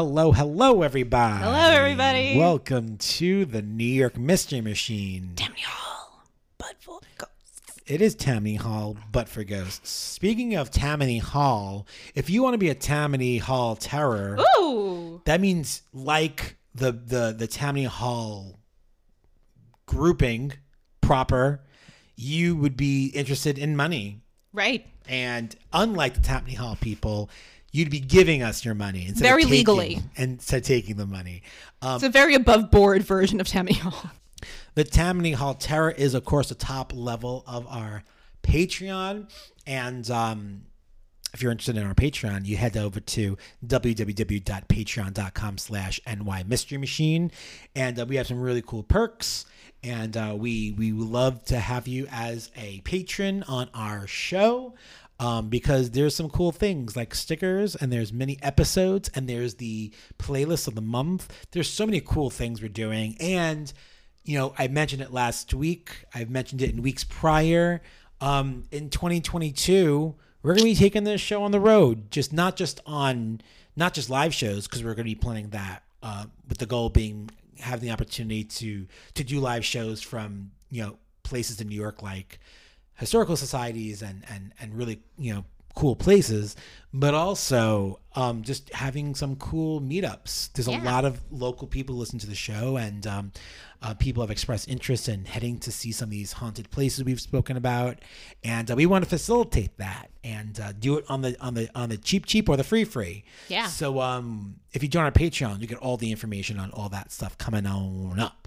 Hello, hello, everybody. Hello, everybody. Welcome to the New York Mystery Machine. Tammany Hall, but for ghosts. It is Tammany Hall, but for ghosts. Speaking of Tammany Hall, if you want to be a Tammany Hall terror, Ooh. that means like the the the Tammany Hall grouping proper, you would be interested in money. Right. And unlike the Tammany Hall people, you'd be giving us your money instead Very of taking, legally. instead of taking the money. Um, It's a very above board version of Tammany Hall. the Tammany Hall Terror is, of course, the top level of our Patreon. And um, if you're interested in our Patreon, you head over to www.patreon.com slash ny mystery machine. And uh, we have some really cool perks. And uh, we, we would love to have you as a patron on our show. Um, because there's some cool things like stickers and there's many episodes and there's the playlist of the month. There's so many cool things we're doing. And you know, I mentioned it last week. I've mentioned it in weeks prior. Um, in 2022, we're going to be taking this show on the road, just not just on not just live shows because we're going to be planning that uh, with the goal being having the opportunity to to do live shows from you know places in New York like historical societies and and and really you know cool places but also um, just having some cool meetups. There's a lot of local people listen to the show and um, uh, people have expressed interest in heading to see some of these haunted places we've spoken about. And uh, we want to facilitate that and uh, do it on the on the on the cheap cheap or the free free. Yeah. so um if you join our patreon you get all the information on all that stuff coming on up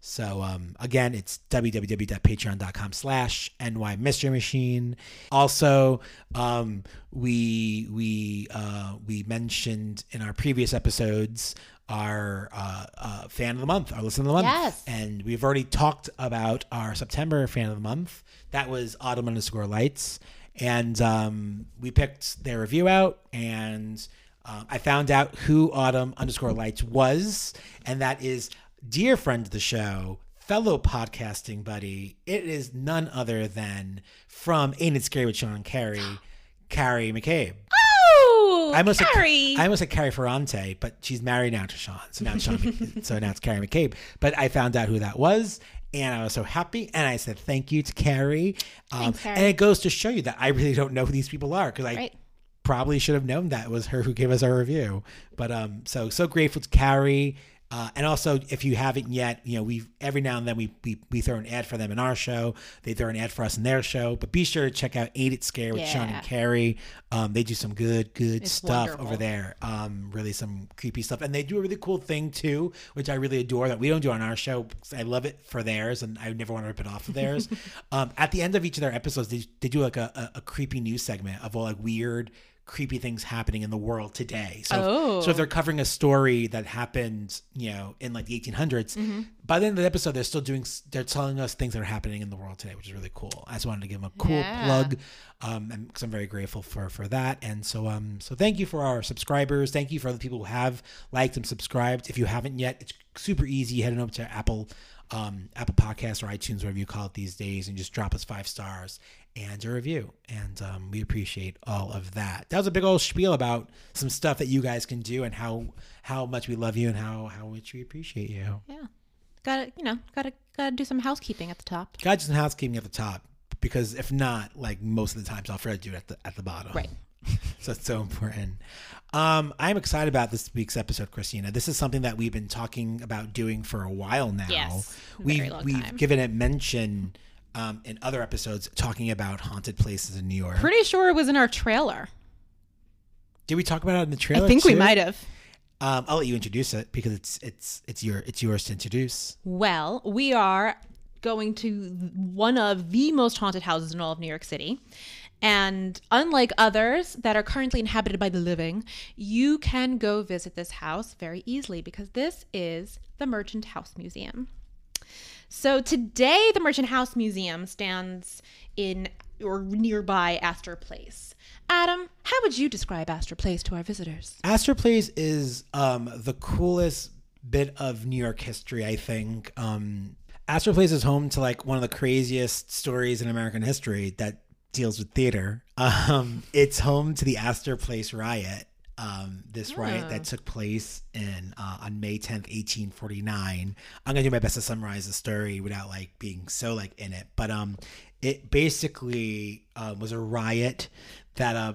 so um, again, it's www.patreon.com slash ny mystery machine. Also, um, we we uh, we mentioned in our previous episodes our uh, uh, fan of the month, our listen of the month, Yes. and we've already talked about our September fan of the month. That was Autumn underscore Lights, and um, we picked their review out and. Um, I found out who Autumn underscore Lights was, and that is dear friend of the show, fellow podcasting buddy. It is none other than from Ain't It Scary with Sean Carey, Carrie McCabe. Oh, I almost Carrie. Said, I almost said Carrie Ferrante, but she's married now to Sean, so now it's Sean. so now it's Carrie McCabe. But I found out who that was, and I was so happy. And I said thank you to Carrie. Um, Thanks, Carrie. And it goes to show you that I really don't know who these people are because I Right. probably should have known that it was her who gave us our review. But um, so so grateful to Carrie. Uh, and also, if you haven't yet, you know, we every now and then we, we we throw an ad for them in our show. They throw an ad for us in their show. But be sure to check out Ain't It Scare with Sean and Carrie. Um, they do some good good It's stuff wonderful. over there. Um, really some creepy stuff, and they do a really cool thing too, which I really adore that we don't do on our show. I love it for theirs, and I never want to rip it off of theirs. um, at the end of each of their episodes, they, they do like a, a, a creepy news segment of all like weird creepy things happening in the world today. So, Oh. so if they're covering a story that happened, you know, in like the 1800s, Mm-hmm. by the end of the episode, they're still doing, they're telling us things that are happening in the world today, which is really cool. I just wanted to give them a cool Yeah. plug, um, and because I'm very grateful for for that. And so, um, so thank you for our subscribers. Thank you for the people who have liked and subscribed. If you haven't yet, it's super easy. Head on over to Apple. Um, Apple Podcasts or iTunes, whatever you call it these days, and just drop us five stars and a review. And um, we appreciate all of that. That was a big old spiel about some stuff that you guys can do and how how much we love you and how how much we appreciate you. yeah. Gotta, you know, gotta, gotta do some housekeeping at the top. Got to do some housekeeping at the top because if not, like most of the times, I'll forget to do it at the at the bottom. Right. so it's so important. Um, I'm excited about this week's episode, Christina. This is something that we've been talking about doing for a while now. Yes, we've very long we've time. given it mention um, in other episodes talking about haunted places in New York. Pretty sure it was in our trailer. Did we talk about it in the trailer? I think we might have. Um, I'll let you introduce it because it's it's it's your it's yours to introduce. Well, we are going to one of the most haunted houses in all of New York City. And unlike others that are currently inhabited by the living, you can go visit this house very easily because this is the Merchant House Museum. So today, the Merchant House Museum stands in or nearby Astor Place. Adam, how would you describe Astor Place to our visitors? Astor Place is um, the coolest bit of New York history, I think. Um, Astor Place is home to like one of the craziest stories in American history that deals with theater. Um, it's home to the Astor Place riot. Um, this riot Oh. that took place in uh, on May 10th, 1849. I'm gonna do my best to summarize the story without like being so like in it, but um, it basically uh, was a riot that uh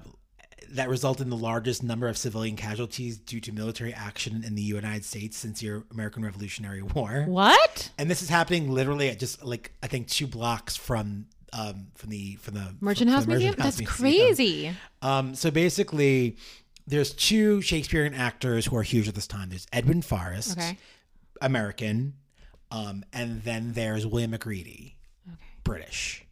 that resulted in the largest number of civilian casualties due to military action in the United States since the American Revolutionary War. What? And this is happening literally at just like I think two blocks from um from the from the Merchant from House the Museum? House That's Museum. crazy. Um, so basically, there's two Shakespearean actors who are huge at this time. There's Edwin Forrest, Okay. American, um, and then there's William Macready, British.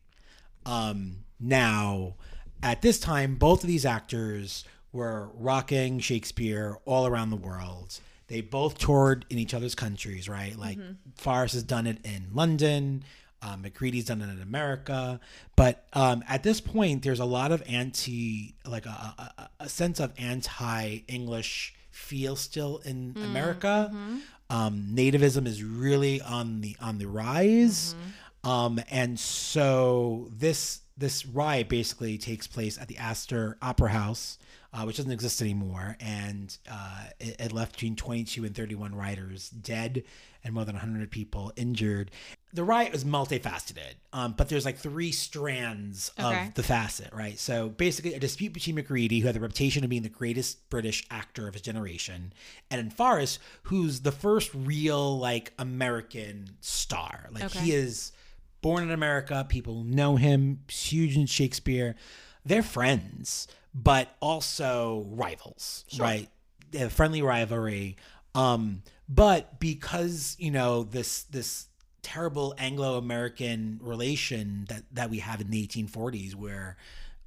Um, now, at this time, both of these actors were rocking Shakespeare all around the world. They both toured in each other's countries, right? Like Forrest has done it in London. Um, Macready's done it in America, but um, at this point, there's a lot of anti, like a, a, a sense of anti-English feel still in America. Um, nativism is really on the on the rise, um, and so this this riot basically takes place at the Astor Opera House, uh, which doesn't exist anymore, and uh, it, it left between 22 and 31 rioters dead and more than 100 people injured. The riot was multifaceted, um, but there's like three strands Okay. of the facet, right? So basically, a dispute between Macready, who had the reputation of being the greatest British actor of his generation, and Forrest, who's the first real like American star. Like Okay. he is born in America. People know him. He's huge in Shakespeare. They're friends, but also rivals, right? They have a friendly rivalry. Um, but because you know this this terrible Anglo-American relation that that we have in the 1840s, where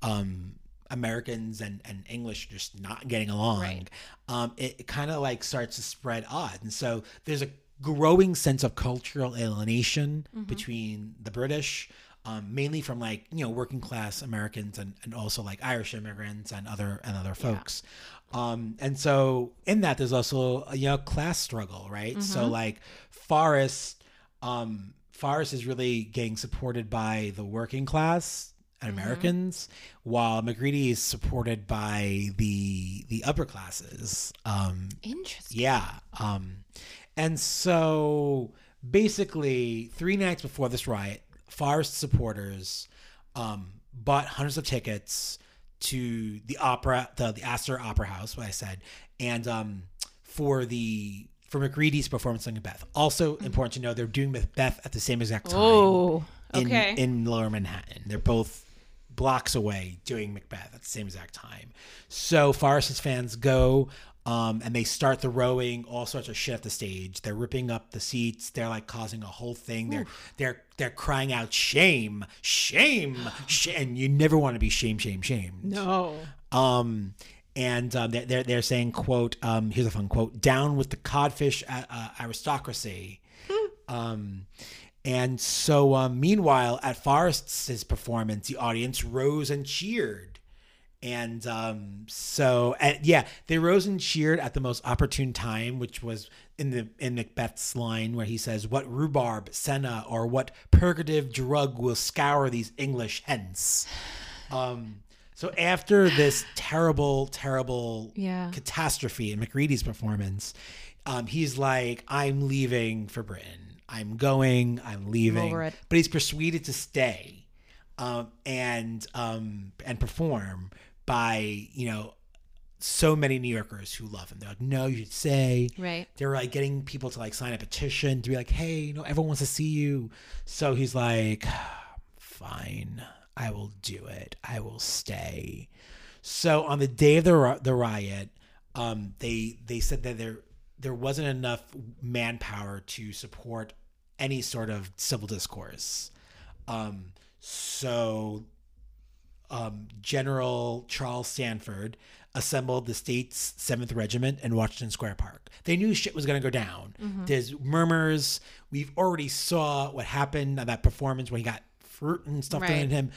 um, Americans and, and English are just not getting along, Right. um, it, kind of like starts to spread out, and so there's a growing sense of cultural alienation between the British. Um, mainly from like you know working class Americans and, and also like Irish immigrants and other and other folks, um, and so in that there's also a you know class struggle, right? So like Forrest, um, Forrest is really getting supported by the working class and Americans, while Macready is supported by the the upper classes. Um, Interesting. yeah. Um, and so basically, three nights before this riot, Forrest supporters um, bought hundreds of tickets to the opera, the, the Astor Opera House, what I said, and um, for the for Macready's performance on Macbeth. Also important to know, they're doing Macbeth at the same exact time Oh, in, in Lower Manhattan. They're both blocks away doing Macbeth at the same exact time. So Forrest's fans go um, and they start the rowing, all sorts of shit at the stage. They're ripping up the seats. They're like causing a whole thing. They're they're they're crying out shame, shame, shame. And you never want to be shame, shame, shame. no. Um, and um, they're, they're they're saying quote um, here's a fun quote down with the codfish uh, uh, aristocracy. um, and so um, meanwhile at Forrest's performance, the audience rose and cheered. And um, so and yeah, they rose and cheered at the most opportune time, which was in the in Macbeth's line where he says, "What rhubarb, senna, or what purgative drug will scour these English hence?" Um, so after this terrible, terrible Yeah. catastrophe in Macready's performance, um, he's like, "I'm leaving for Britain. I'm going. I'm leaving." But he's persuaded to stay um, and um, and perform by you know so many New Yorkers who love him. They're like, "No, you should say. Right. They're like getting people to like sign a petition to be like, "Hey, you know, everyone wants to see you." So he's like, "Fine, I will do it. I will stay." So on the day of the the riot, um, they they said that there there wasn't enough manpower to support any sort of civil discourse. Um, so um, General Charles Sanford assembled the state's Seventh Regiment in Washington Square Park. They knew shit was going to go down. There's murmurs. We've already saw what happened at that performance when he got fruit and stuff thrown Right. at him.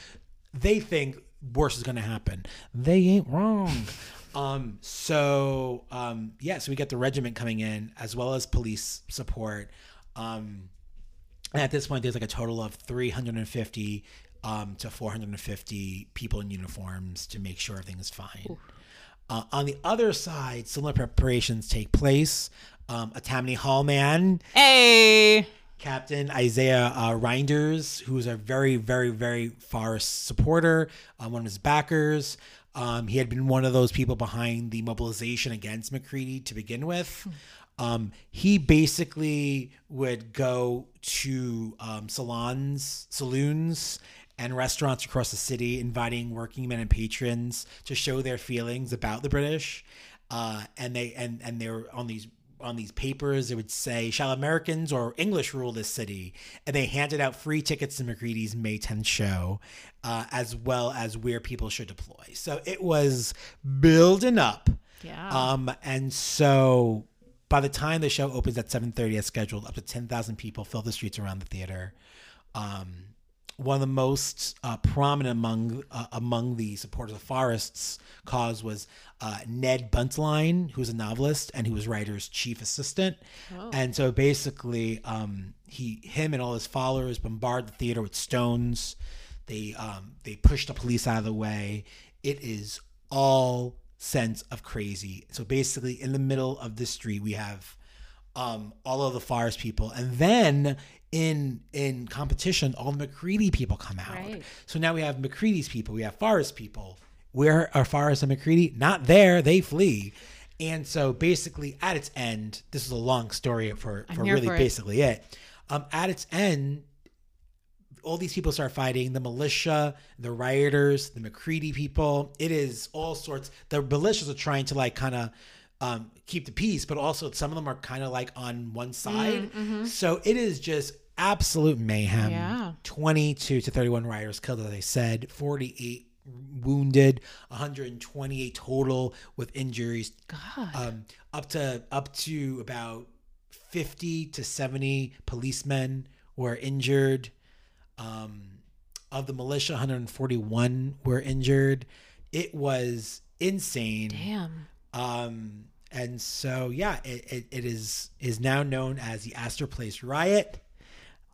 They think worse is going to happen. They ain't wrong. um, so um, yeah, so we get the regiment coming in as well as police support. Um, and at this point, there's like a total of 350 um, to 450 people in uniforms to make sure everything is fine. Uh, on the other side, similar preparations take place. Um, a Tammany Hall man, Hey. Captain Isaiah uh, Rynders, who is a very, very, very far supporter, um, one of his backers. Um, he had been one of those people behind the mobilization against Macready to begin with. Um, he basically would go to um, salons, saloons, and restaurants across the city, inviting working men and patrons to show their feelings about the British. Uh, and they and and they were on these on these papers. It would say, "Shall Americans or English rule this city?" And they handed out free tickets to Macready's May 10th show, uh, as well as where people should deploy. So it was building up. Yeah. Um, and so by the time the show opens at 7:30 as scheduled, up to 10,000 people fill the streets around the theater. Um, one of the most uh, prominent among uh, among the supporters of Forrest's cause was uh, Ned Buntline, who was a novelist and who was Rynders' chief assistant. And so basically, um, he, him, and all his followers bombarded the theater with stones. They um, they pushed the police out of the way. It is all sense of crazy. So basically, in the middle of the street, we have um, all of the Forrest people, and then in in competition, all the Macready people come out. Right. So now we have Macready's people, we have Forrest people. Where are Forrest and Macready? Not there. They flee. And so basically, at its end, this is a long story for, for really for it. basically it. Um, at its end, all these people start fighting the militia, the rioters, the Macready people. It is all sorts. The militias are trying to like kind of um, keep the peace, but also some of them are kind of like on one side. So it is just absolute mayhem. Yeah. 22 to 31 rioters killed, as I said, 48 wounded, 128 total with injuries. God. Um, up to up to about 50 to 70 policemen were injured. Um, of the militia, 141 were injured. It was insane. Damn. Um, and so yeah, it, it, it is is now known as the Astor Place riot.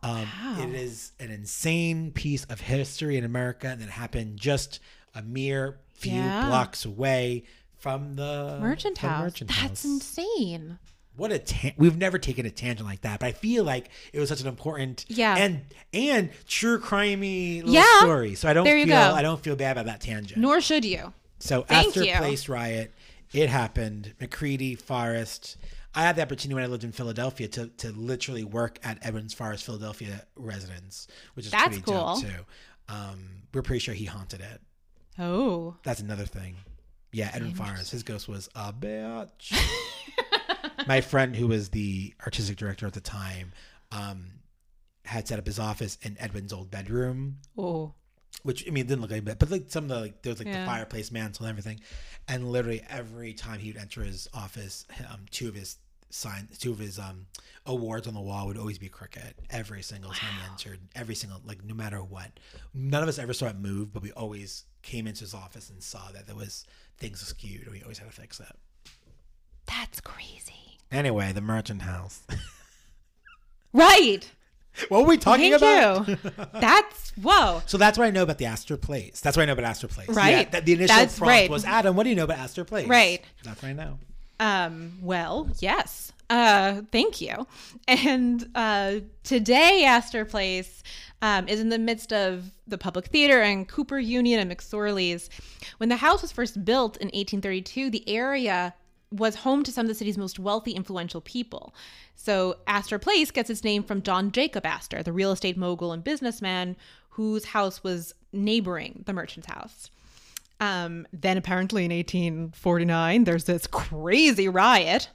Um, Wow. It is an insane piece of history in America that happened just a mere few Yeah. blocks away from the Merchant from House. Merchant That's House. insane. What a ta- we've never taken a tangent like that, but I feel like it was such an important Yeah. and and true crimey little Yeah. story. So I don't feel go. I don't feel bad about that tangent. Nor should you. So Thank after you. Place Riot, it happened. Macready, Forrest. I had the opportunity when I lived in Philadelphia to, to literally work at Edmonds Forrest, Philadelphia residence, which is That's pretty cool. dope too. Um, we're pretty sure he haunted it. Oh. That's another thing. Yeah, Edwin Forrest, his ghost was a bitch. My friend, who was the artistic director at the time, um, had set up his office in Edwin's old bedroom Oh. Which I mean, it didn't look like that, but like some of the like there was like Yeah. the fireplace mantle and everything, and literally every time he would enter his office, um, two of his signs, two of his um awards on the wall would always be cricket. Every single time he entered, every single like no matter what, none of us ever saw it move, but we always came into his office and saw that there was things askew, and we always had to fix it. That's crazy. Anyway, the Merchant House. Right. what were we talking Thank about? That's whoa. So that's what I know about the Astor Place. That's what I know about Astor Place. Right. Yeah, that the initial That's prompt right. was Adam. What do you know about Astor Place? Right. That's what I know. Um, well, yes. Uh, thank you. And uh, today, Astor Place um, is in the midst of the Public Theater and Cooper Union and McSorley's. When the house was first built in 1832, the area was home to some of the city's most wealthy, influential people. So Astor Place gets its name from John Jacob Astor, the real estate mogul and businessman whose house was neighboring the merchant's house. Um, then apparently in 1849, there's this crazy riot.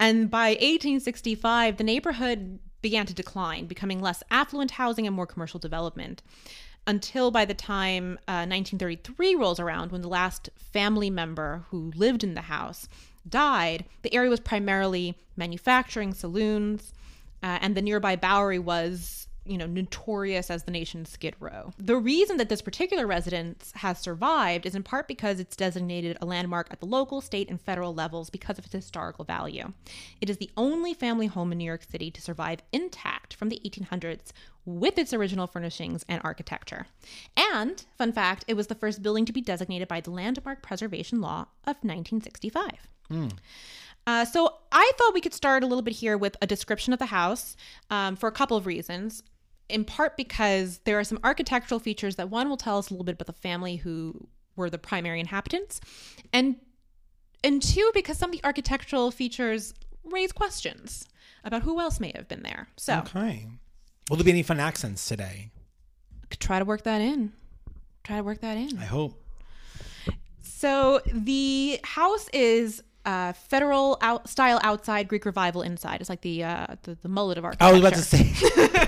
And by 1865, the neighborhood began to decline, becoming less affluent housing and more commercial development. Until by the time uh, 1933 rolls around, when the last family member who lived in the house died, the area was primarily manufacturing, saloons, uh, and the nearby Bowery was you know, notorious as the nation's Skid Row. The reason that this particular residence has survived is in part because it's designated a landmark at the local, state, and federal levels because of its historical value. It is the only family home in New York City to survive intact from the 1800s with its original furnishings and architecture. And, fun fact, it was the first building to be designated by the Landmark Preservation Law of 1965. Uh, so I thought we could start a little bit here with a description of the house um, for a couple of reasons. In part because there are some architectural features that one will tell us a little bit about the family who were the primary inhabitants, and and two because some of the architectural features raise questions about who else may have been there. So Okay. Will there be any fun accents today? could try to work that in. Try to work that in. I hope. So the house is uh, federal out, style outside, Greek revival inside. It's like the uh, the, the mullet of architecture. I was about to say.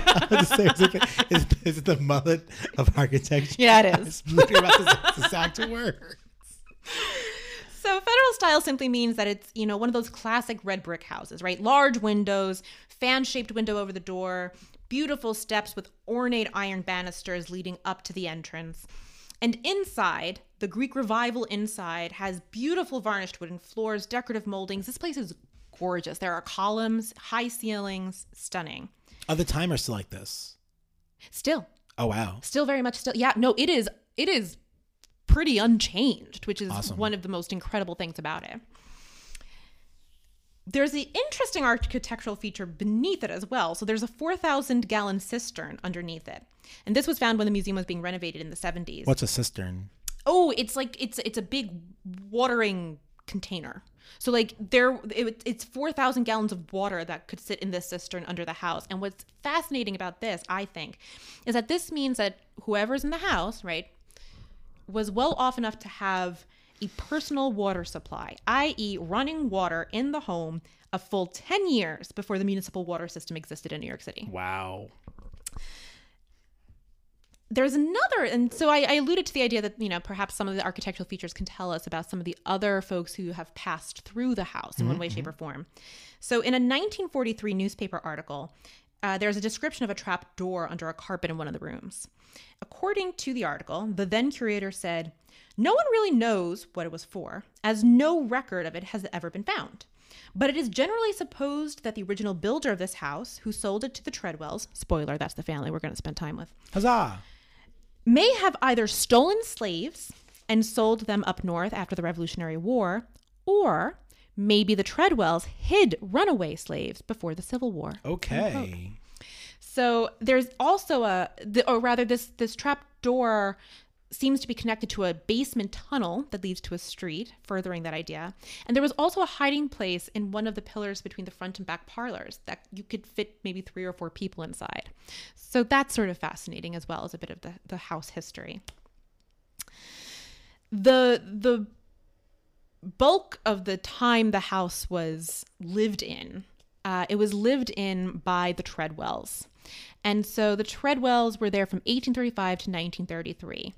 I was about to say, is it, is, is it the mullet of architecture? Yeah, it is. I is. was literally about to say exact word. So federal style simply means that it's, you know, one of those classic red brick houses, right? Large windows, fan-shaped window over the door, beautiful steps with ornate iron banisters leading up to the entrance. And inside, the Greek revival inside has beautiful varnished wooden floors, decorative moldings. This place is gorgeous. There are columns, high ceilings, stunning. Other time are still like this. Still, Oh wow. still very much still. Yeah, no, it is it is pretty unchanged, which is Awesome. one of the most incredible things about it. There's the interesting architectural feature beneath it as well. So there's a 4,000 gallon cistern underneath it. And this was found when the museum was being renovated in the 70s. What's a cistern? Oh, it's like it's it's a big watering container. So like there, it, it's four thousand gallons of water that could sit in this cistern under the house. And what's fascinating about this, I think, is that this means that whoever's in the house, right, was well off enough to have a personal water supply, i.e., running water in the home a full ten years before the municipal water system existed in New York City Wow. there's another and so I, I alluded to the idea that you know perhaps some of the architectural features can tell us about some of the other folks who have passed through the house in mm-hmm, one way shape mm-hmm. or form so in a 1943 newspaper article uh, there's a description of a trap door under a carpet in one of the rooms according to the article the then curator said no one really knows what it was for as no record of it has ever been found but it is generally supposed that the original builder of this house, who sold it to the Tredwells, spoiler, that's the family we're going to spend time with, Huzzah. may have either stolen slaves and sold them up north after the Revolutionary War, or maybe the Tredwells hid runaway slaves before the Civil War. Okay. So there's also a, the, or rather, this this trap door seems to be connected to a basement tunnel that leads to a street, furthering that idea. And there was also a hiding place in one of the pillars between the front and back parlors that you could fit maybe three or four people inside. So that's sort of fascinating as well as a bit of the, the house history. The the bulk of the time the house was lived in, uh, it was lived in by the Tredwells. And so the Tredwells were there from 1835 to 1933.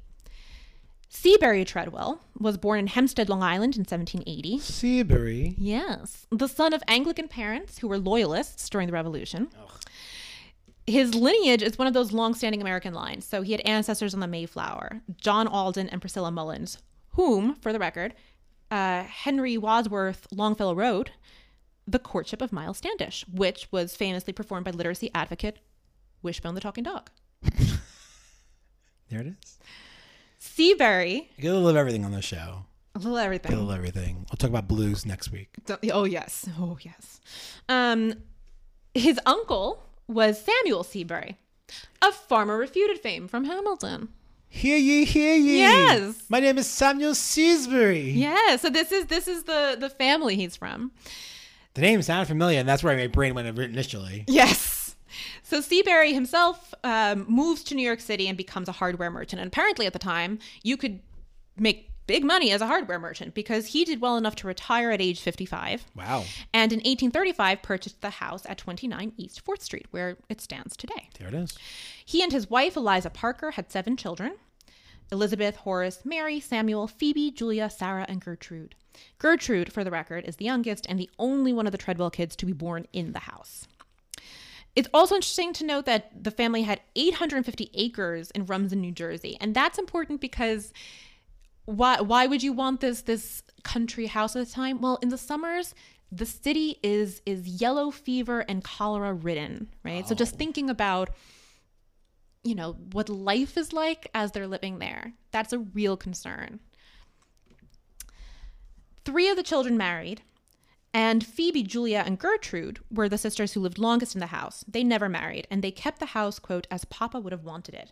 Seabury Tredwell was born in Hempstead, Long Island in 1780. Seabury. Yes, the son of Anglican parents who were loyalists during the Revolution. His lineage is one of those long-standing American lines. So he had ancestors on the Mayflower, John Alden and Priscilla Mullins, whom, for the record, uh, Henry Wadsworth Longfellow wrote "The Courtship of Miles Standish," which was famously performed by literacy advocate Wishbone the Talking Dog. There it is. Seabury, You get a little of everything on the show. a little Get a everything. little everything. We'll talk about blues next week. Oh yes, oh yes. Um, his uncle was Samuel Seabury, a farmer refuted fame from Hamilton. Hear ye, hear ye. Yes. My name is Samuel Seabury. Yeah, so this is this is the the family he's from. The name sounded familiar, and that's where my brain went initially. Yes. So Seabury himself um, moves to New York City and becomes a hardware merchant. And apparently, at the time, you could make big money as a hardware merchant because he did well enough to retire at age 55. Wow. And in 1835, purchased the house at 29 East 4th Street, where it stands today. There it is. He and his wife, Eliza Parker, had seven children Elizabeth, Horace, Mary, Samuel, Phoebe, Julia, Sarah, and Gertrude. Gertrude, for the record, is the youngest and the only one of the Tredwell kids to be born in the house. It's also interesting to note that the family had 850 acres in Rumson, New Jersey, and that's important because why why would you want this this country house at the time? Well, in the summers, the city is is yellow fever and cholera ridden, right? So just oh. thinking about you know what life is like as they're living there. That's a real concern. Three of the children married, and Phoebe, Julia, and Gertrude were the sisters who lived longest in the house. They never married, and they kept the house, quote, as Papa would have wanted it.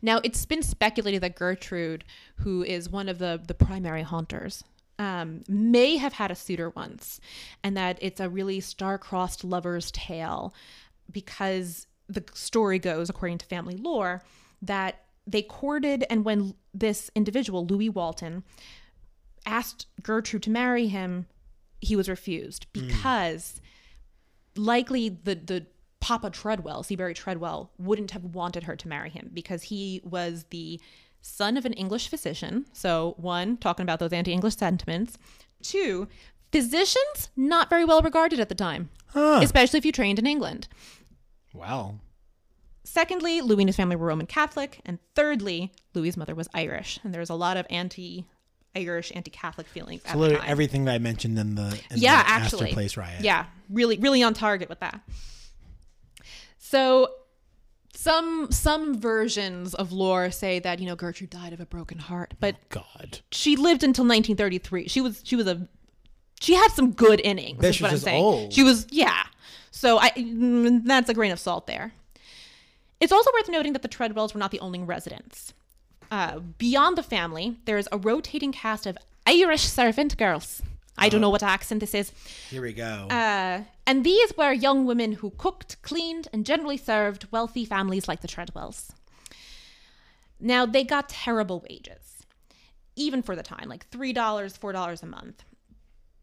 Now, it's been speculated that Gertrude, who is one of the, the primary haunters, um, may have had a suitor once, and that it's a really star-crossed lover's tale because the story goes, according to family lore, that they courted, and when this individual, Louis Walton, asked Gertrude to marry him, he was refused because likely the the Papa Tredwell, Seabury Tredwell, wouldn't have wanted her to marry him because he was the son of an English physician. So, one, talking about those anti English sentiments. Two, physicians not very well regarded at the time, Huh. especially if you trained in England. Wow. Secondly, Louis and his family were Roman Catholic. And thirdly, Louis's mother was Irish. And there was a lot of anti Irish, anti Catholic feelings at So the literally time. everything that I mentioned in the in yeah, the Astor actually. Place riot. Yeah, really, really on target with that. So some some versions of lore say that you know Gertrude died of a broken heart, but God. she lived until 1933. She was she was a she had some good innings. Is what I'm saying. old. She was yeah. So I mm, that's a grain of salt there. It's also worth noting that the Tredwells were not the only residents. Uh, beyond the family, there is a rotating cast of Irish servant girls. I don't know what accent this is. Here we go. Uh, and these were young women who cooked, cleaned, and generally served wealthy families like the Tredwells. Now, they got terrible wages, even for the time, like $3, $4 a month.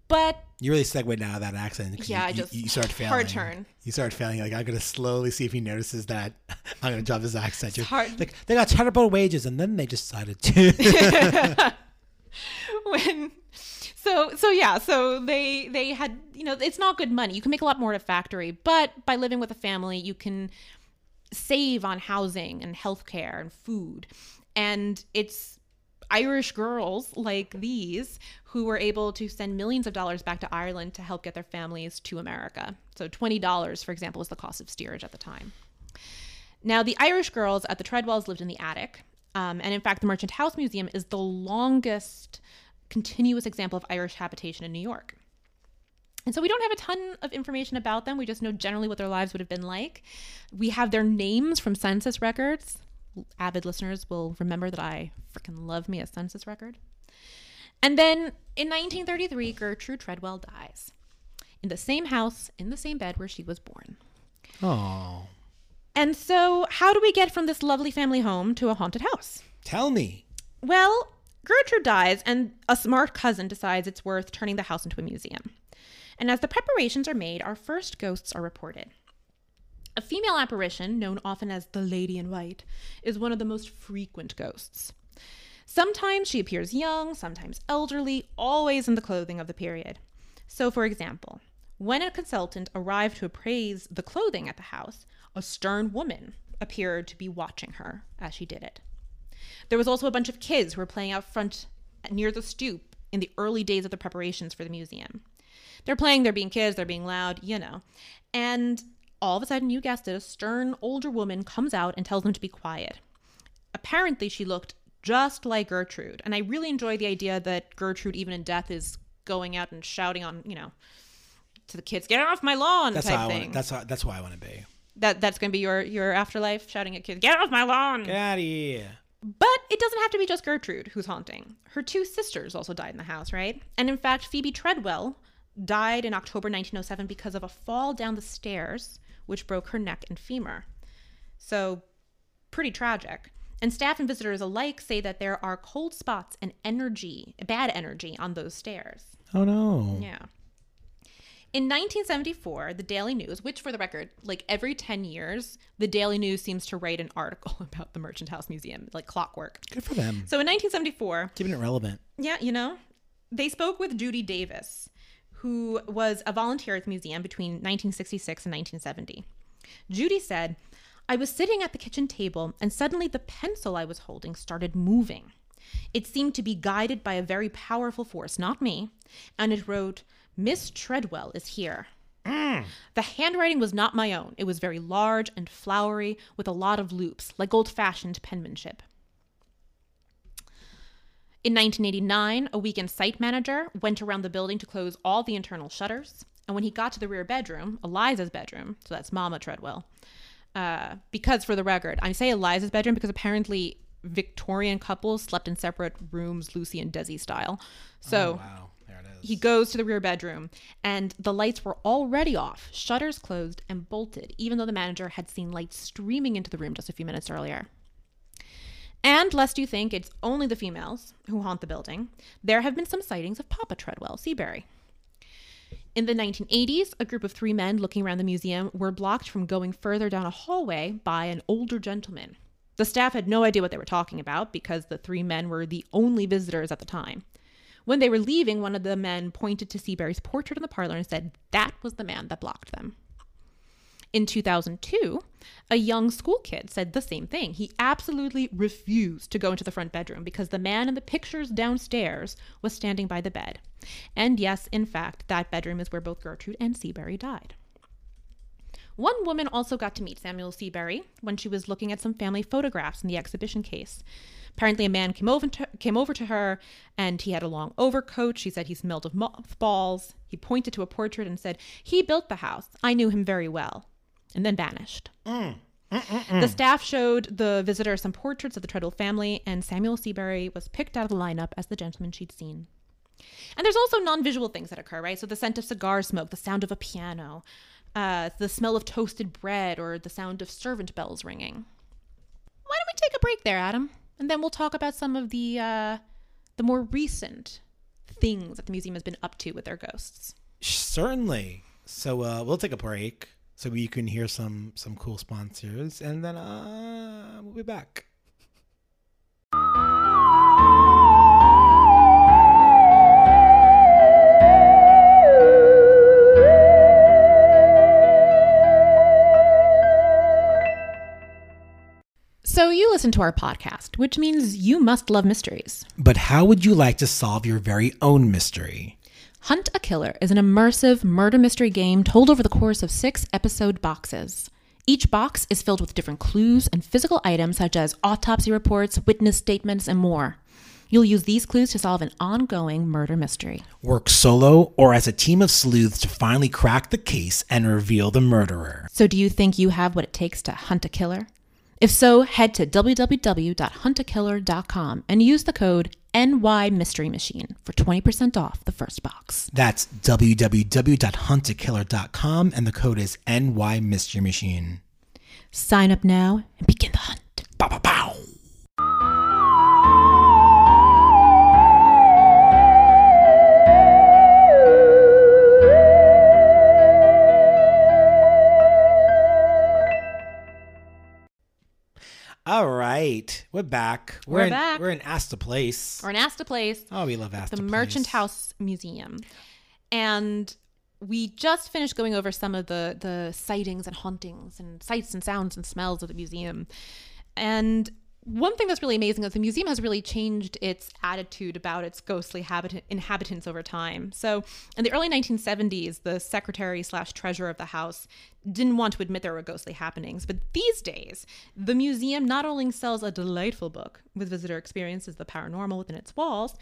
But you really segued out of that accent. Yeah, you, I just- you, start failing. hard turn. You start failing. Like I'm gonna slowly see if he notices that I'm gonna drop his accent. You're- hard. Like they got terrible wages, and then they decided to. when so so yeah so they they had you know it's not good money. You can make a lot more at a factory but by living with a family you can save on housing and healthcare and food. And it's irish girls like these who were able to send millions of dollars back to ireland to help get their families to america. So $20 for example was the cost of steerage at the time. Now, the Irish girls at the Tredwells lived in the attic. Um, and in fact, the Merchant House Museum is the longest continuous example of Irish habitation in New York. And so we don't have a ton of information about them. We just know generally what their lives would have been like. We have their names from census records. Avid listeners will remember that I freaking love me a census record. And then in 1933, Gertrude Tredwell dies in the same house, in the same bed where she was born. oh, And so, how do we get from this lovely family home to a haunted house? tell me. Well, Gertrude dies, and a smart cousin decides it's worth turning the house into a museum. And as the preparations are made, our first ghosts are reported. A female apparition, known often as the Lady in White, is one of the most frequent ghosts. Sometimes she appears young, sometimes elderly, always in the clothing of the period. So, for example, when a consultant arrived to appraise the clothing at the house, a stern woman appeared to be watching her as she did it. There was also a bunch of kids who were playing out front near the stoop in the early days of the preparations for the museum. They're playing, they're being kids, they're being loud, you know. And all of a sudden, you guessed it, a stern older woman comes out and tells them to be quiet. Apparently, she looked just like Gertrude. And I really enjoy the idea that Gertrude, even in death, is going out and shouting on, you know, to the kids, get off my lawn That's type how I thing. want. That's how. That's why I want to be. that that's going to be your your afterlife, shouting at kids, get off my lawn. Get out of here. But it doesn't have to be just Gertrude who's haunting. Her two sisters also died in the house, right? And in fact, Phoebe Tredwell died in October 1907 because of a fall down the stairs, which broke her neck and femur. So, pretty tragic. And staff and visitors alike say that there are cold spots and energy, bad energy on those stairs. Oh no. Yeah. In 1974, the Daily News, which for the record, like every 10 years, the Daily News seems to write an article about the Merchant House Museum, like clockwork. Good for them. So in 1974, Keeping it relevant. yeah, you know, they spoke with Judy Davis, who was a volunteer at the museum between 1966 and 1970. Judy said, I was sitting at the kitchen table and suddenly the pencil I was holding started moving. It seemed to be guided by a very powerful force, not me, and it wrote, Miss Tredwell is here. The handwriting was not my own. It was very large and flowery, with a lot of loops, like old fashioned penmanship. In 1989, a weekend site manager went around the building to close all the internal shutters. And when he got to the rear bedroom, Eliza's bedroom, so that's Mama Tredwell, uh, because for the record, I say Eliza's bedroom because apparently Victorian couples slept in separate rooms, Lucy and Desi style. So Oh, wow. There it is. he goes to the rear bedroom, and the lights were already off, shutters closed, and bolted, even though the manager had seen lights streaming into the room just a few minutes earlier. And lest you think it's only the females who haunt the building, there have been some sightings of Papa Tredwell, Seabury. In the 1980s, a group of three men looking around the museum were blocked from going further down a hallway by an older gentleman. The staff had no idea what they were talking about because the three men were the only visitors at the time. When they were leaving, one of the men pointed to Seabury's portrait in the parlor and said that was the man that blocked them. In 2002, a young school kid said the same thing. He absolutely refused to go into the front bedroom because the man in the pictures downstairs was standing by the bed. And yes, in fact, that bedroom is where both Gertrude and Seabury died. One woman also got to meet Samuel Seabury when she was looking at some family photographs in the exhibition case. Apparently, a man came over to, came over to her and he had a long overcoat. She said he smelled of mothballs. He pointed to a portrait and said, He built the house. I knew him very well. And then vanished. Mm, mm, mm, the staff showed the visitor some portraits of the Tredwell family, and Samuel Seabury was picked out of the lineup as the gentleman she'd seen. And there's also non visual things that occur, right? So the scent of cigar smoke, the sound of a piano, uh, the smell of toasted bread, or the sound of servant bells ringing. Why don't we take a break there, Adam? And then we'll talk about some of the uh, the more recent things that the museum has been up to with their ghosts. Certainly. So uh, we'll take a break so we can hear some some cool sponsors, and then uh, we'll be back. So you listen to our podcast, which means you must love mysteries. But how would you like to solve your very own mystery? Hunt a Killer is an immersive murder mystery game told over the course of six episode boxes. Each box is filled with different clues and physical items such as autopsy reports, witness statements, and more. You'll use these clues to solve an ongoing murder mystery. Work solo or as a team of sleuths to finally crack the case and reveal the murderer. So, do you think you have what it takes to hunt a killer? If so, head to www.huntakiller.com and use the code NY Mystery Machine for 20% off the first box. That's www.huntakiller.com and the code is NY Mystery Machine. Sign up now and begin right, we're back. We're in, back. We're in Astor Place. Or an Astor Place, Oh, we love Astor the Place. Merchant House Museum. And we just finished going over some of the the sightings and hauntings and sights and sounds and smells of the museum. And one thing that's really amazing is the museum has really changed its attitude about its ghostly habitant, inhabitants over time. So, in the early 1970s, the secretary slash treasurer of the house didn't want to admit there were ghostly happenings. But these days, the museum not only sells a delightful book with visitor experiences the paranormal within its walls,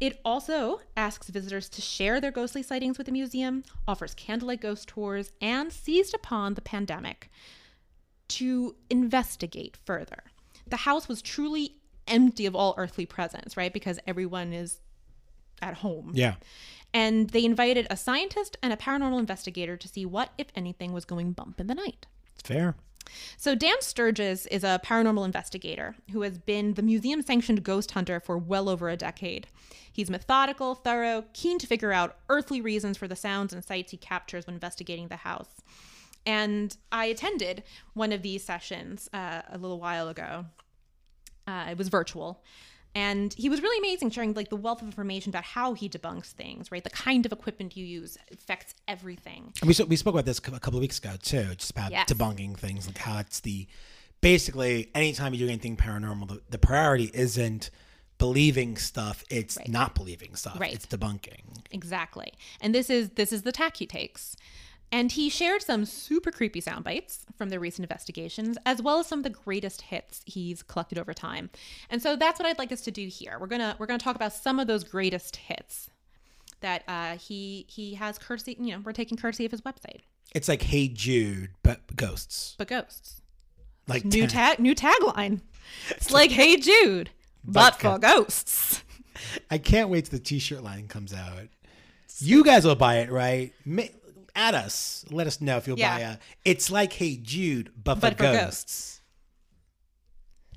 it also asks visitors to share their ghostly sightings with the museum, offers candlelight ghost tours, and seized upon the pandemic to investigate further. The house was truly empty of all earthly presence, right? Because everyone is at home. Yeah. And they invited a scientist and a paranormal investigator to see what, if anything, was going bump in the night. It's fair. So, Dan Sturges is a paranormal investigator who has been the museum sanctioned ghost hunter for well over a decade. He's methodical, thorough, keen to figure out earthly reasons for the sounds and sights he captures when investigating the house. And I attended one of these sessions uh, a little while ago. Uh, it was virtual. And he was really amazing, sharing like the wealth of information about how he debunks things, right? The kind of equipment you use affects everything. And we, we spoke about this a couple of weeks ago too, just about Yes. debunking things, like how it's the basically anytime you do anything paranormal, the, the priority isn't believing stuff; it's not believing stuff. Right. It's debunking. Exactly. And this is this is the tack he takes. And he shared some super creepy sound bites from the recent investigations, as well as some of the greatest hits he's collected over time. And so that's what I'd like us to do here. We're gonna we're gonna talk about some of those greatest hits that uh, he he has courtesy. You know, we're taking courtesy of his website. It's like Hey Jude, but ghosts. But ghosts. Like New tag new tagline. It's like Hey Jude, but, But for ghosts. I can't wait till the T-shirt line comes out. You guys will buy it, right? At us, let us know if you'll Yeah. buy a. It's like Hey Jude, but for, But for ghosts. ghosts.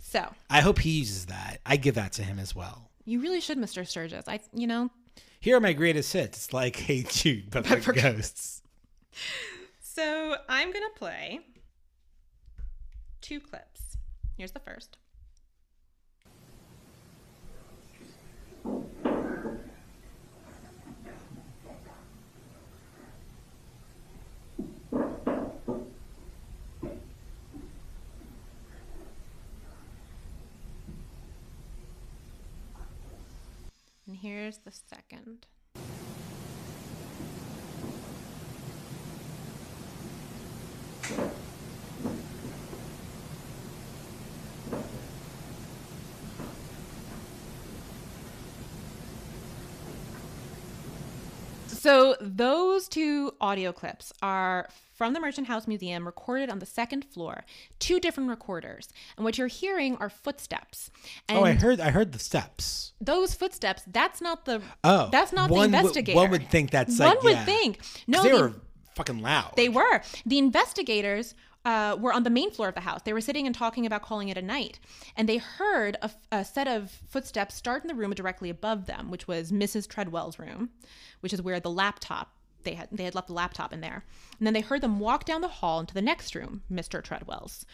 So I hope he uses that. I give that to him as well. you really should, Mr. Sturges. I you know, Here are my greatest hits. It's like Hey Jude, but, for, for ghosts. So I'm to play two clips. Here's the first. Here's the second. So those two audio clips are from the Merchant House Museum, recorded on the second floor, two different recorders. And what you're hearing are footsteps. And Oh, I heard. I heard the steps. those footsteps, that's not the Oh, that's not the investigator. one would think that's one like- would yeah. think. No, they the- were fucking loud. they were. The investigators uh, were on the main floor of the house. They were sitting and talking about calling it a night. And they heard a, a set of footsteps start in the room directly above them, which was Mrs. Tredwell's room, which is where the laptop, they had, they had left the laptop in there. And then they heard them walk down the hall into the next room, Mr. Tredwell's,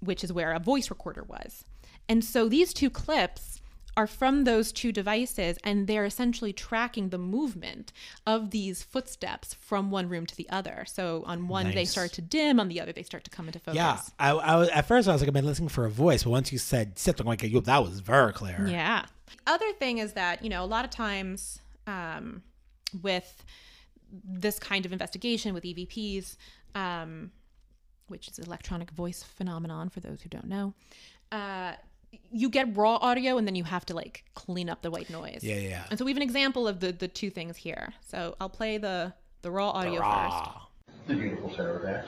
which is where a voice recorder was. And so these two clips are from those two devices, and they're essentially tracking the movement of these footsteps from one room to the other. So on one, they start to dim, on the other, they start to come into focus. Yeah, I, I was at first I was like, I've been listening for a voice, but once you said steps, I'm like, that was very clear. Yeah. Other thing is that, you know, a lot of times um, with this kind of investigation with EVPs, um, which is electronic voice phenomenon for those who don't know, uh, you get raw audio and then you have to like clean up the white noise. Yeah, yeah. And so we have an example of the the two things here. So I'll play the the raw audio first. Ah, The beautiful Sarah Bass.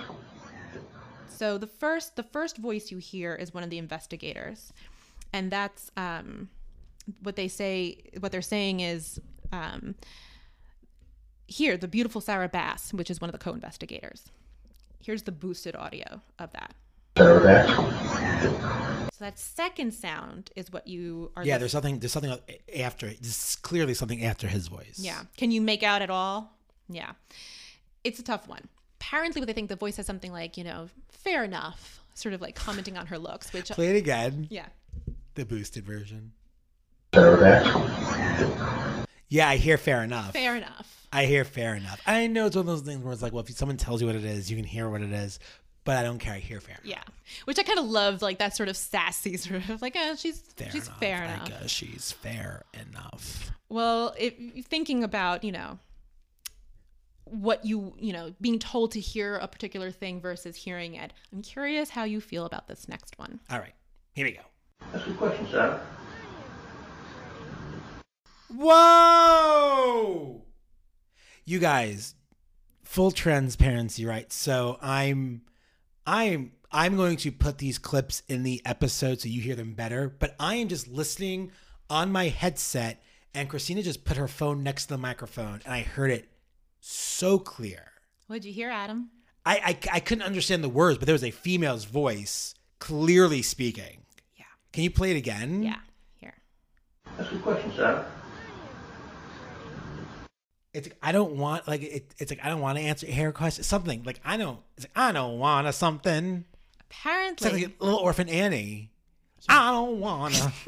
So the first the first voice you hear is one of the investigators, and that's um, what they say. What they're saying is um, here the beautiful Sarah Bass, which is one of the co-investigators. Here's the boosted audio of that. Sarah Bass. So that second sound is what you are. yeah. lis- There's something. There's something after. There's clearly something after his voice. Yeah. Can you make out at all? Yeah. It's a tough one. Apparently, what they think the voice says something like, you know, fair enough, sort of like commenting on her looks, which Play it again. yeah. The boosted version. Yeah, I hear fair enough. Fair enough. I hear fair enough. I know it's one of those things where it's like, well, if someone tells you what it is, you can hear what it is, but I don't care. I hear fair. enough. Yeah, which I kind of loved, like that sort of sassy sort of like, oh, she's Fair she's enough. fair I enough. guess she's fair enough. Well, if thinking about you know what you you know being told to hear a particular thing versus hearing it, I'm curious how you feel about this next one. All right, here we go. That's a good question, Sarah. Whoa! You guys, full transparency, right? So I'm I'm I'm going to put these clips in the episode so you hear them better, but I am just listening on my headset and Christina just put her phone next to the microphone and I heard it so clear. What'd you hear, Adam? I, I I couldn't understand the words, but there was a female's voice clearly speaking. Yeah, Can you play it again? yeah. Here, That's a good question, Sarah. It's like, I don't want like it, it's like I don't want to answer hair questions. Something like I don't. It's like I don't want to something. Apparently, It's like, like little orphan Annie. I don't wanna.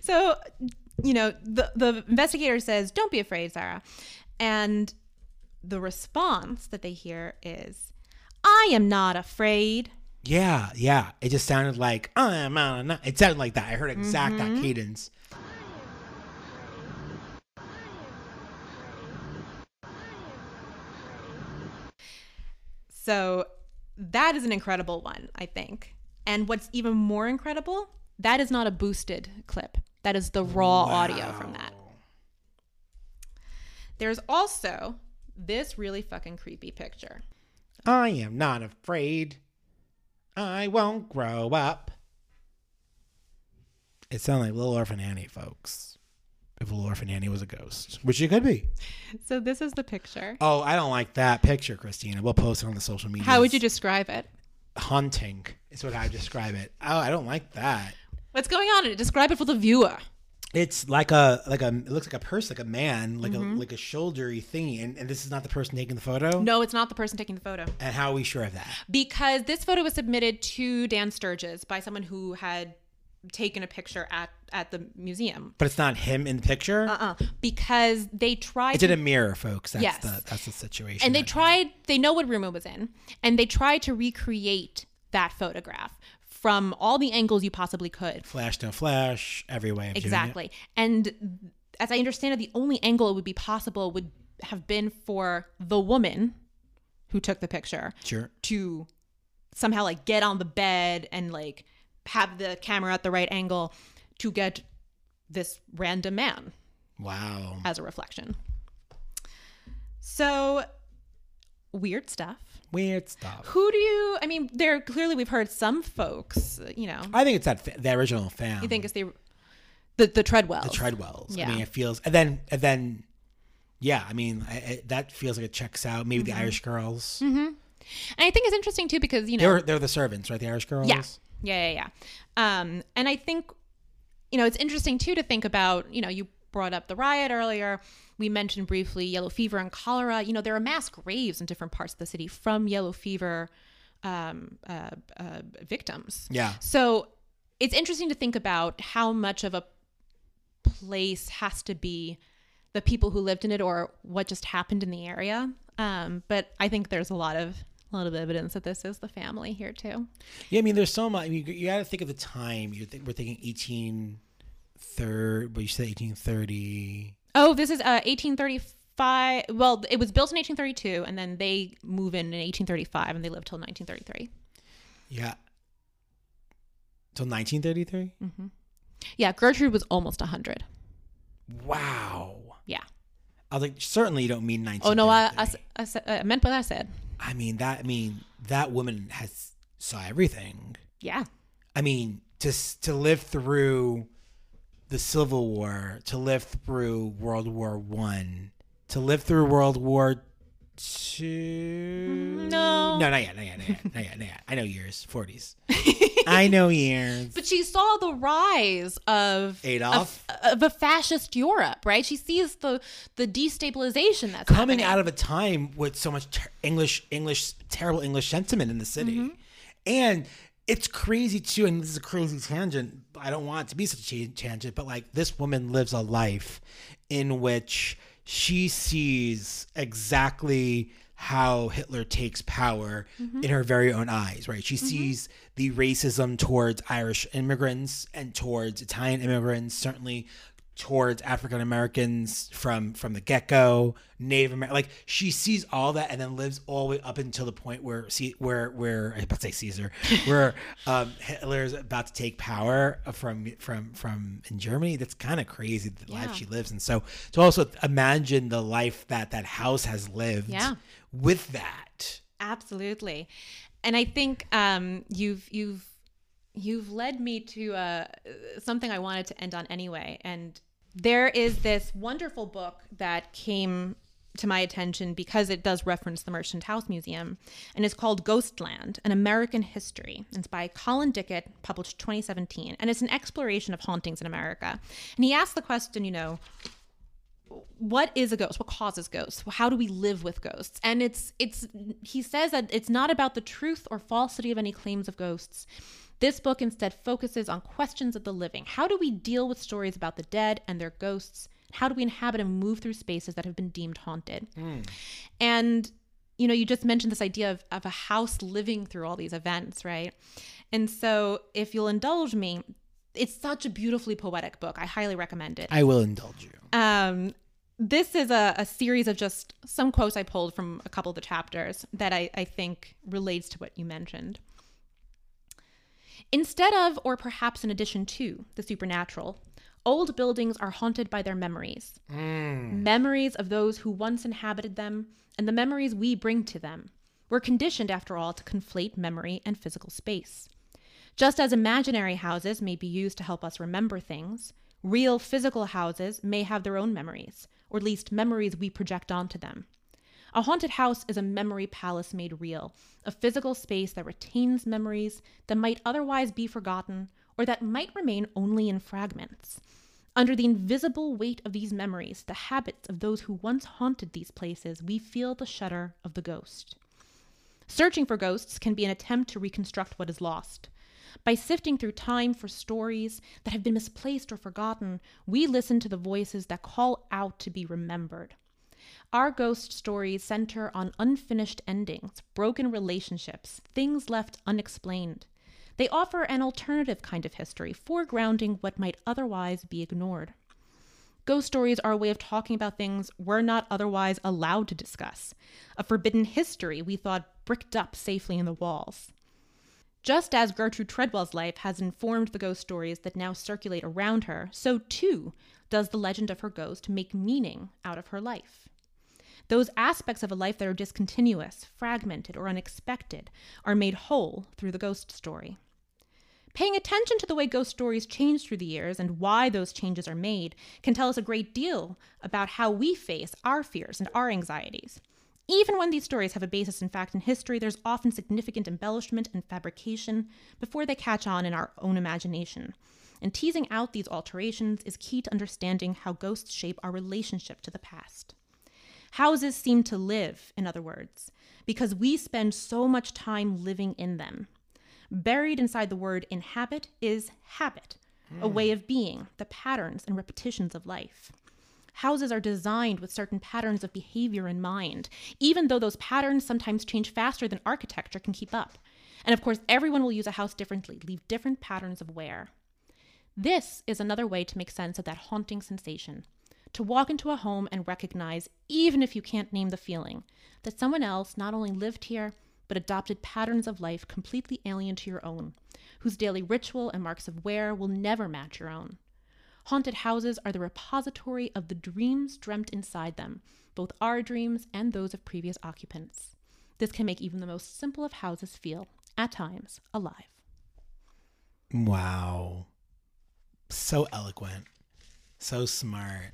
So, you know, the the investigator says, "Don't be afraid, Sarah," and the response that they hear is, "I am not afraid." Yeah, yeah. It just sounded like I'm uh, not. It sounded like that. I heard exact that cadence. So that is an incredible one, I think. And what's even more incredible, that is not a boosted clip. That is the raw audio from that. There's also this really fucking creepy picture. I am not afraid. I won't grow up. It sounded like Little Orphan Annie, folks. If Little Orphan Annie was a ghost, which it could be. So this is the picture. Oh, I don't like that picture, Christina. We'll post it on the social media. How would you describe it? haunting? Is what I would describe it. Oh, I don't like that. What's going on? Describe it for the viewer. It's like a like a it looks like a person, like a man, like Mm-hmm. a like a shouldery thingy, and, and this is not the person taking the photo. No, it's not the person taking the photo. And how are we sure of that? Because this photo was submitted to Dan Sturges by someone who had taken a picture at, at the museum. But it's not him in the picture. Uh-uh. Because they tried It's in a mirror, folks. That's Yes. the that's the situation. and they tried they know what room it was in and they tried to recreate that photograph from all the angles you possibly could flash no flash every way of doing it. exactly and as i understand it the only angle it would be possible would have been for the woman who took the picture Sure. to somehow like get on the bed and like have the camera at the right angle to get this random man Wow. as a reflection so weird stuff Weird stuff. Who do you? I mean, there clearly we've heard some folks. You know, I think it's that fa- the original fan. you think it's the the the Tredwells. the Tredwells. Yeah. I mean, it feels and then and then, yeah. I mean, I, I, that feels like it checks out. Maybe Mm-hmm. the Irish girls. and I think it's interesting too because you know, They're they're the servants, right? The Irish girls. yeah, yeah, yeah, yeah. Um, and I think you know it's interesting too to think about. You know, you brought up the riot earlier. We mentioned briefly yellow fever and cholera. You know, there are mass graves in different parts of the city from yellow fever um, uh, uh, victims. Yeah. So it's interesting to think about how much of a place has to be the people who lived in it or what just happened in the area. Um, but I think there's a lot of a lot of evidence that this is the family here too. Yeah, I mean, there's so much. I mean, you, you got to think of the time. You think we're thinking 18 third, but you said 1830. Oh, this is uh, 1835. Well, it was built in 1832, and then they move in in 1835, and they live till 1933. Yeah. Till 1933. Mm-hmm. Yeah, Gertrude was almost 100. Wow. Yeah. I was like, certainly you don't mean 19. Oh no, I I meant what I said. I mean that. I mean that woman has saw everything. Yeah. I mean, to to live through the Civil War, to live through World War One, to live through World War Two. No. no, not yet, not yet, not yet, not yet, not yet. I know years, forties. I know years. But she saw the rise of Adolf? of, uh, of a fascist Europe, right? She sees the the destabilization that's Coming happening. out of a time with so much ter- English, English, terrible English sentiment in the city, mm-hmm. and it's crazy too. And this is a crazy tangent. I don't want it to be such a tangent, but like this woman lives a life in which she sees exactly how Hitler takes power in her very own eyes, right? She sees the racism towards Irish immigrants and towards Italian immigrants, certainly towards African Americans from from the get go, Native American. Like she sees all that, and then lives all the way up until the point where see where where I about to say Caesar, where um, Hitler's about to take power from from from in Germany. That's kind of crazy the life she lives, and so to also imagine the life that that house has lived Yeah. With that. Absolutely, and I think um, you've you've you've led me to uh, something I wanted to end on anyway. And there is this wonderful book that came to my attention because it does reference the Merchant House Museum, and it's called Ghostland: An American History. It's by Colin Dickey, published 2017, and it's an exploration of hauntings in America. And he asks the question, you know, what is a ghost what causes ghosts how do we live with ghosts and it's it's he says that it's not about the truth or falsity of any claims of ghosts This book instead focuses on questions of the living. How do we deal with stories about the dead and their ghosts? How do we inhabit and move through spaces that have been deemed haunted? Hmm. And you know, you just mentioned this idea of, of a house living through all these events, right? And so, if you'll indulge me, it's such a beautifully poetic book. I highly recommend it. I will indulge you. Um, this is a, a series of just some quotes I pulled from a couple of the chapters that I, I think relates to what you mentioned. Instead of, or perhaps in addition to, the supernatural, old buildings are haunted by their memories. Memories of those who once inhabited them and the memories we bring to them. We're conditioned, after all, to conflate memory and physical space. Just as imaginary houses may be used to help us remember things, real physical houses may have their own memories, or at least memories we project onto them. A haunted house is a memory palace made real, a physical space that retains memories that might otherwise be forgotten or that might remain only in fragments. Under the invisible weight of these memories, the habits of those who once haunted these places, we feel the shudder of the ghost. Searching for ghosts can be an attempt to reconstruct what is lost. By sifting through time for stories that have been misplaced or forgotten, we listen to the voices that call out to be remembered. Our ghost stories center on unfinished endings, broken relationships, things left unexplained. They offer an alternative kind of history, foregrounding what might otherwise be ignored. Ghost stories are a way of talking about things we're not otherwise allowed to discuss, a forbidden history we thought bricked up safely in the walls. Just as Gertrude Tredwell's life has informed the ghost stories that now circulate around her, so too does the legend of her ghost make meaning out of her life. Those aspects of a life that are discontinuous, fragmented, or unexpected are made whole through the ghost story. Paying attention to the way ghost stories change through the years and why those changes are made can tell us a great deal about how we face our fears and our anxieties. Even when these stories have a basis in fact and history, there's often significant embellishment and fabrication before they catch on in our own imagination. And teasing out these alterations is key to understanding how ghosts shape our relationship to the past. Houses seem to live, in other words, because we spend so much time living in them. Buried inside the word inhabit is habit, a hmm. way of being, the patterns and repetitions of life. Houses are designed with certain patterns of behavior in mind, even though those patterns sometimes change faster than architecture can keep up. And of course, everyone will use a house differently, leave different patterns of wear. This is another way to make sense of that haunting sensation. To walk into a home and recognize, even if you can't name the feeling, that someone else not only lived here, but adopted patterns of life completely alien to your own, whose daily ritual and marks of wear will never match your own. Haunted houses are the repository of the dreams dreamt inside them, both our dreams and those of previous occupants. This can make even the most simple of houses feel, at times, alive. Wow. So eloquent. So smart.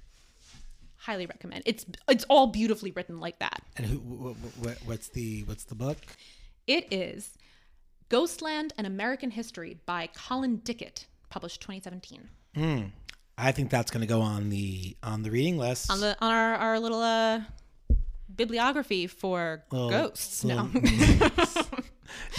Highly recommend. It's it's all beautifully written like that. And who? What, what, what's the what's the book? It is Ghostland: and American History by Colin Dickey, published 2017. I think that's going to go on the on the reading list. On the on our, our little uh bibliography for Little- ghosts. little No.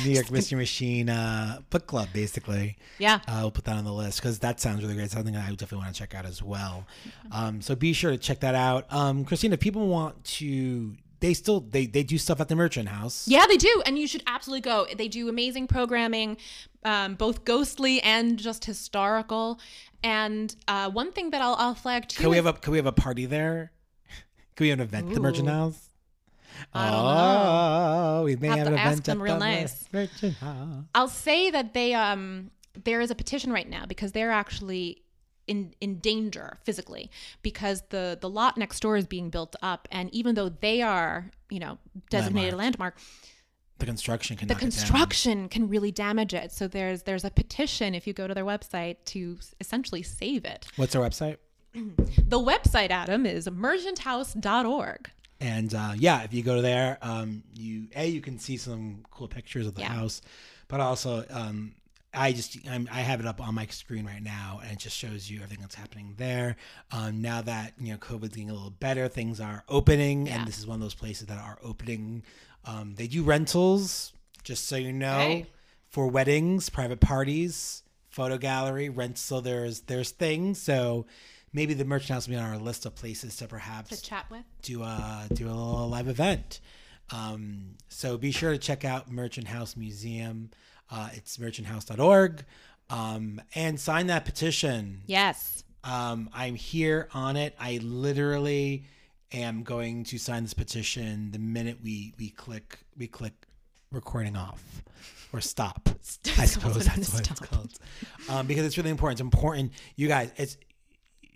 New York Mystery Machine uh, book club, basically. yeah. Uh, we'll put that on the list because that sounds really great. Something I definitely want to check out as well. Um, so be sure to check that out. Um, Christina, if people want to, they still they they do stuff at the Merchant House. Yeah, they do, and you should absolutely go. They do amazing programming, um, both ghostly and just historical. And uh, one thing that I'll, I'll flag too. Can we have a can we have a party there? Can we have an event at the Merchant House? I don't oh, we may Have have, to an ask event them at real the nice. Merchant House. I'll say that they um there is a petition right now because they're actually in in danger physically because the the lot next door is being built up and even though they are you know designated a landmark The construction can the knock it down. construction can really damage it so there's there's a petition if you go to their website to essentially save it What's their website? the website adam is merchanthouse.org And uh, yeah, if you go there, um, you a you can see some cool pictures of the Yeah. house, but also um, I just I'm, I have it up on my screen right now, and it just shows you everything that's happening there. Um, now that you know COVID's getting a little better, things are opening, Yeah. and this is one of those places that are opening. Um, they do rentals, just so you know. Hey. for weddings, private parties, photo gallery, rent. So there's there's things. So maybe the merchant house will be on our list of places to perhaps To chat with. do a do a little live event. Um, so be sure to check out Merchant House Museum. Uh, it's merchanthouse.org. Um, and sign that petition. Yes. Um, I'm here on it. I literally am going to sign this petition the minute we we click we click recording off or stop. I suppose that's what it's called. Um, because it's really important. It's important, you guys. It's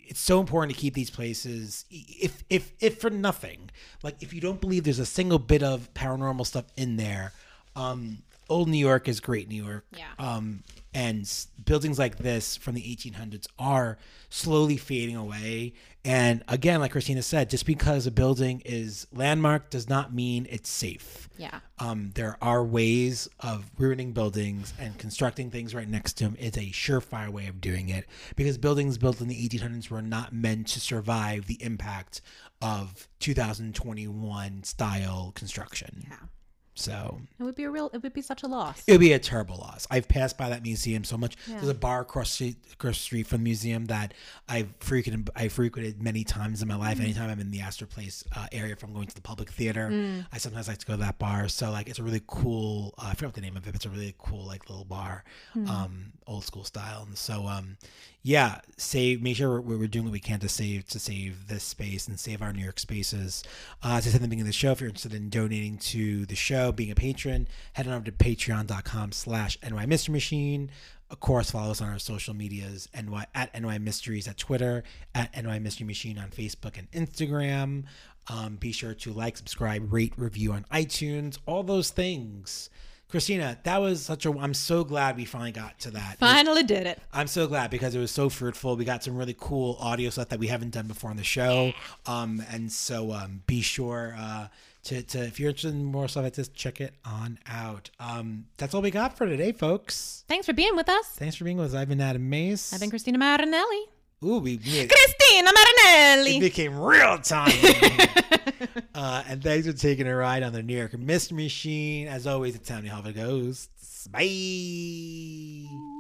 it's so important to keep these places if if if for nothing like if you don't believe there's a single bit of paranormal stuff in there um old new york is great new york Yeah. um and buildings like this from the 1800s are slowly fading away and again like christina said just because a building is landmark does not mean it's safe Yeah. um, there are ways of ruining buildings and constructing things right next to them is a surefire way of doing it because buildings built in the 1800s were not meant to survive the impact of 2021 style construction. Yeah. So It would be a real. It would be such a loss. it would be a terrible loss. I've passed by that museum so much. Yeah. There's a bar across the, across the street from the museum that I've frequented. I frequented many times in my Mm. life. Anytime I'm in the Astor Place uh, area from going to the public theater, Mm. I sometimes like to go to that bar. So like, it's a really cool. Uh, I forgot the name of it. But it's a really cool like little bar, Mm. um, old school style. And so um, yeah, save. Make sure we're, we're doing what we can to save to save this space and save our New York spaces. Uh, as I said at the beginning of the show, if you're interested in donating to the show, being a patron, head on over to patreon.com slash NY Mystery Machine. Of course, follow us on our social medias NY at NY Mysteries at Twitter, at NY Mystery Machine on Facebook and Instagram. Um, be sure to like, subscribe, rate, review on iTunes, all those things. Christina, that was such a. I'm so glad we finally got to that. Finally did it. I'm so glad because it was so fruitful. We got some really cool audio stuff that we haven't done before on the show. Um, and so um, be sure uh, to, to, if you're interested in more stuff like this, check it on out. Um, that's all we got for today, folks. Thanks for being with us. Thanks for being with us. I've been Adam Mace. I've been Christina Marinelli. Ooh, we made Christina it Marinelli. became real time. uh, and thanks for taking a ride on the New York Mystery Machine. As always, it's Tony Hava Ghosts. Bye.